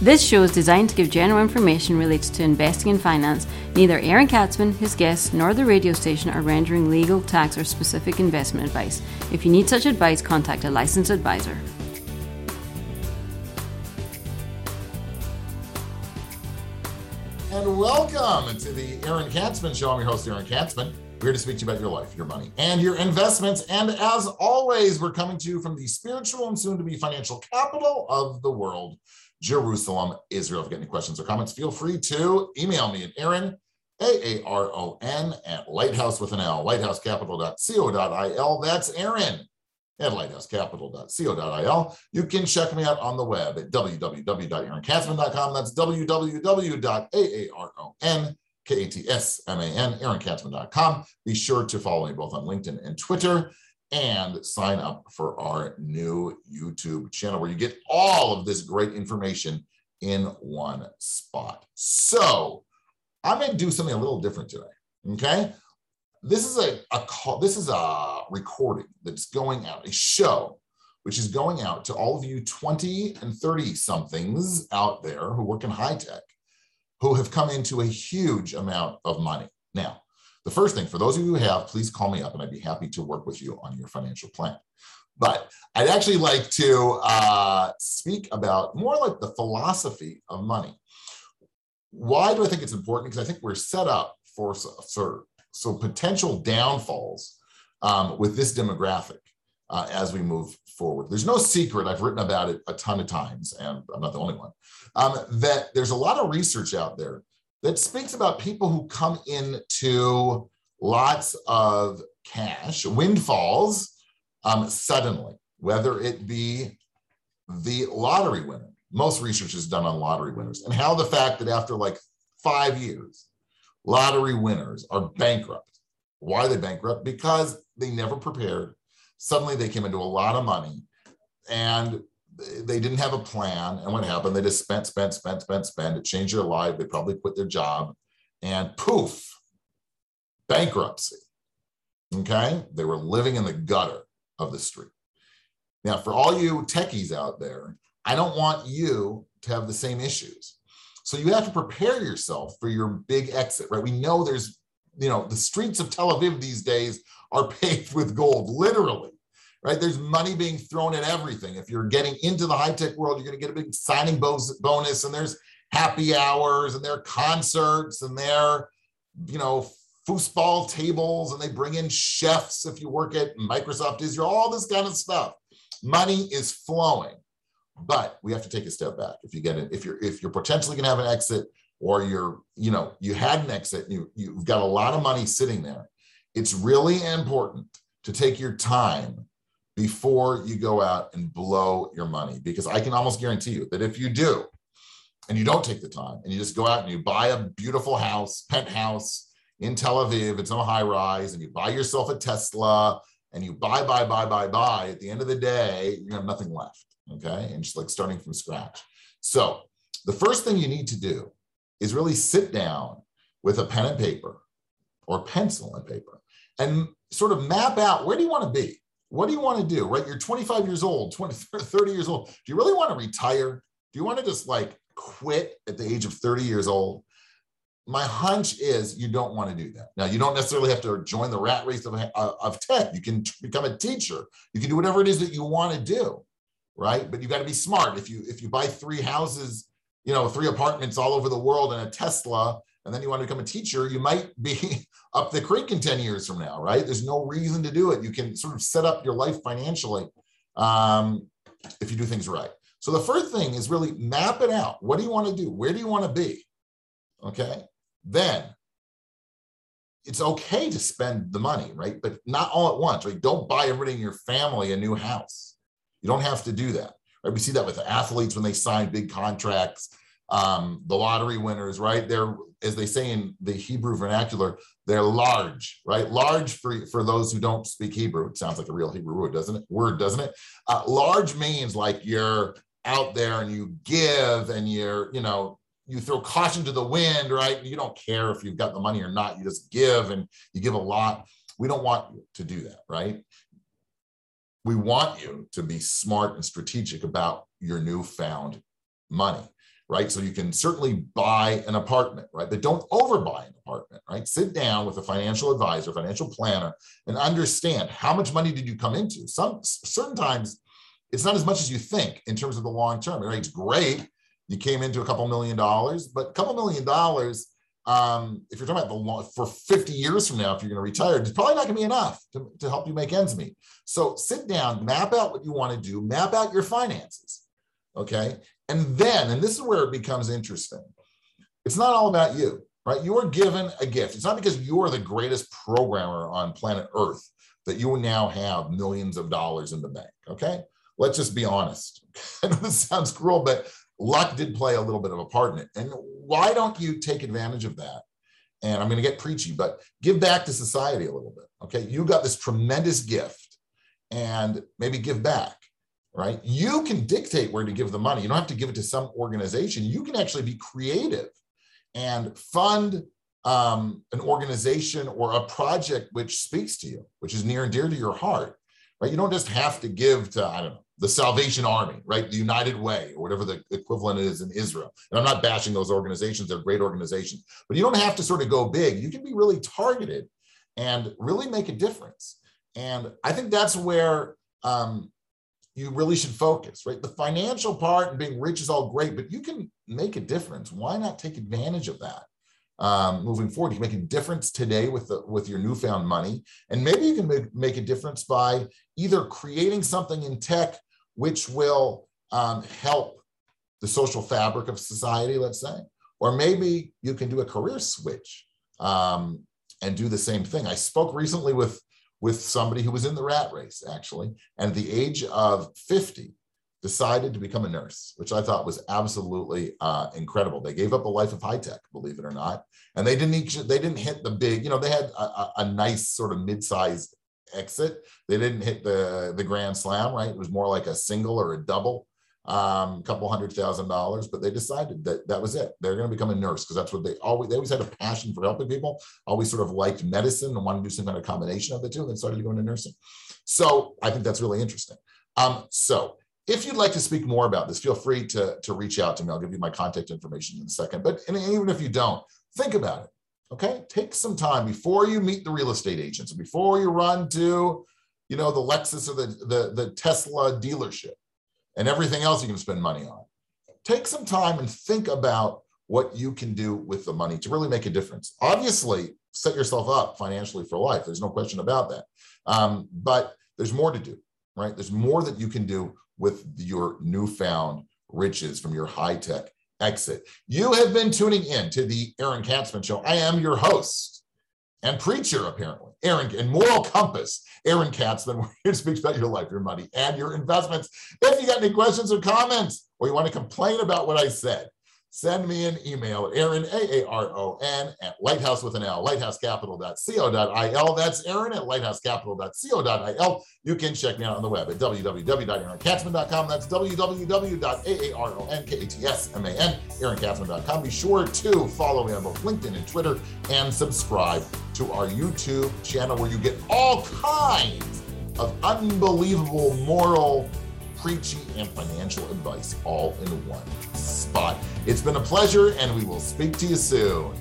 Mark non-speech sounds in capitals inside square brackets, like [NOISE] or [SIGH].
This show is designed to give general information related to investing and finance. Neither Aaron Katsman, his guests, nor the radio station are rendering legal, tax, or specific investment advice. If you need such advice, contact a licensed advisor. And welcome to the Aaron Katsman Show. I'm your host, Aaron Katsman. We're here to speak to you about your life, your money, and your investments. And as always, we're coming to you from the spiritual and soon to be financial capital of the world. Jerusalem, Israel. If you get any questions or comments, feel free to email me at Aaron, A-A-R-O-N, at lighthouse with an L, lighthousecapital.co.il. That's Aaron at lighthousecapital.co.il. You can check me out on the web at www.aaronkatsman.com. That's www.aaron, K-A-T-S-M-A-N, aaronkatsman.com. Be sure to follow me both on LinkedIn and Twitter and sign up for our new YouTube channel where you get all of this great information in one spot. So I'm going to do something a little different today. Okay. This is a, a call, this is a recording that's going out, a show which is going out to all of you 20 and 30 somethings out there who work in high tech who have come into a huge amount of money. Now, the first thing, for those of you who have, please call me up and I'd be happy to work with you on your financial plan. But I'd actually like to uh, speak about more like the philosophy of money. Why do I think it's important? Because I think we're set up for so, so potential downfalls um, with this demographic uh, as we move forward. There's no secret, I've written about it a ton of times, and I'm not the only one, um, that there's a lot of research out there that speaks about people who come into lots of cash, windfalls um, suddenly, whether it be the lottery winner. Most research is done on lottery winners and how the fact that after like five years, lottery winners are bankrupt. Why are they bankrupt? Because they never prepared. Suddenly they came into a lot of money and they didn't have a plan. And what happened? They just spent, spent, spent, spent, spent. It changed their life. They probably quit their job and poof, bankruptcy. Okay. They were living in the gutter of the street. Now, for all you techies out there, I don't want you to have the same issues. So you have to prepare yourself for your big exit, right? We know there's, you know, the streets of Tel Aviv these days are [LAUGHS] paved with gold, literally right? There's money being thrown at everything. If you're getting into the high tech world, you're going to get a big signing bonus, and there's happy hours, and there are concerts, and there, are, you know, foosball tables, and they bring in chefs if you work at Microsoft Israel, all this kind of stuff. Money is flowing, but we have to take a step back. If you get it, if you're if you're potentially going to have an exit, or you're, you know, you had an exit, you you've got a lot of money sitting there. It's really important to take your time before you go out and blow your money. Because I can almost guarantee you that if you do, and you don't take the time, and you just go out and you buy a beautiful house, penthouse in Tel Aviv, it's no high rise, and you buy yourself a Tesla, and you buy, buy, buy, buy, buy, at the end of the day, you have nothing left. Okay. And just like starting from scratch. So the first thing you need to do is really sit down with a pen and paper or pencil and paper and sort of map out where do you want to be? What do you want to do right? You're 25 years old 20 [LAUGHS] 30 years old. Do you really want to retire? Do you want to just like quit at the age of 30 years old? My hunch is you don't want to do that. Now you don't necessarily have to join the rat race of, uh, of tech you can become a teacher. You can do whatever it is that you want to do right? But you got to be smart. If you if you buy three houses you know three apartments all over the world and a tesla and then you want to become a teacher, you might be [LAUGHS] up the creek in 10 years from now, right? There's no reason to do it. You can sort of set up your life financially um, if you do things right. So the first thing is really map it out. What do you want to do? Where do you want to be? Okay. Then it's okay to spend the money, right? But not all at once, right? Don't buy everybody in your family a new house. You don't have to do that. Right? We see that with athletes when they sign big contracts um, the lottery winners, right? They're, as they say in the Hebrew vernacular, they're large, right? Large for, for those who don't speak Hebrew. It sounds like a real Hebrew word, doesn't it? Word, doesn't it? Uh, large means like you're out there and you give and you're, you know, you throw caution to the wind, right? You don't care if you've got the money or not. You just give and you give a lot. We don't want you to do that, right? We want you to be smart and strategic about your newfound money right? So you can certainly buy an apartment, right? But don't overbuy an apartment, right? Sit down with a financial advisor, financial planner, and understand how much money did you come into. Some certain times it's not as much as you think in terms of the long term. Right? It's great. You came into a couple million dollars, but a couple million dollars, um, if you're talking about the long, for 50 years from now, if you're going to retire, it's probably not going to be enough to, to help you make ends meet. So sit down, map out what you want to do, map out your finances. Okay. And then, and this is where it becomes interesting. It's not all about you, right? You are given a gift. It's not because you are the greatest programmer on planet Earth that you now have millions of dollars in the bank. Okay. Let's just be honest. [LAUGHS] this sounds cruel, but luck did play a little bit of a part in it. And why don't you take advantage of that? And I'm going to get preachy, but give back to society a little bit. Okay. You got this tremendous gift and maybe give back right? You can dictate where to give the money. You don't have to give it to some organization. You can actually be creative and fund um, an organization or a project which speaks to you, which is near and dear to your heart, right? You don't just have to give to, I don't know, the Salvation Army, right? The United Way, or whatever the equivalent is in Israel. And I'm not bashing those organizations, they're great organizations, but you don't have to sort of go big. You can be really targeted and really make a difference. And I think that's where um, you really should focus, right? The financial part and being rich is all great, but you can make a difference. Why not take advantage of that? Um, moving forward, you can make a difference today with the with your newfound money, and maybe you can make, make a difference by either creating something in tech which will um, help the social fabric of society, let's say, or maybe you can do a career switch um, and do the same thing. I spoke recently with with somebody who was in the rat race, actually, and at the age of 50, decided to become a nurse, which I thought was absolutely uh, incredible. They gave up a life of high tech, believe it or not, and they didn't each, they didn't hit the big. You know, they had a, a, a nice sort of mid-sized exit. They didn't hit the the grand slam, right? It was more like a single or a double um, a couple hundred thousand dollars, but they decided that that was it. They're going to become a nurse because that's what they always, they always had a passion for helping people, always sort of liked medicine and wanted to do some kind of combination of the two. And then started going to nursing. So I think that's really interesting. Um, so if you'd like to speak more about this, feel free to, to reach out to me. I'll give you my contact information in a second. But and even if you don't, think about it. Okay. Take some time before you meet the real estate agents, before you run to, you know, the Lexus or the, the, the Tesla dealership and everything else you can spend money on. Take some time and think about what you can do with the money to really make a difference. Obviously, set yourself up financially for life. There's no question about that. Um, but there's more to do, right? There's more that you can do with your newfound riches from your high tech exit. You have been tuning in to the Aaron Katsman Show. I am your host and preacher, apparently. Aaron and moral compass. Aaron Katsman, [LAUGHS] we're here to speak about your life, your money, and your investments. If you got any questions or comments, or you want to complain about what I said, send me an email at Aaron, A-A-R-O-N, at lighthouse with an L, lighthousecapital.co.il. That's Aaron at lighthousecapital.co.il. You can check me out on the web at www.aaronkatsman.com. That's www.aaronkatsman, aaronkatsman.com. Be sure to follow me on both LinkedIn and Twitter and subscribe to our YouTube channel where you get all kinds of unbelievable moral preachy, and financial advice all in one spot. It's been a pleasure, and we will speak to you soon.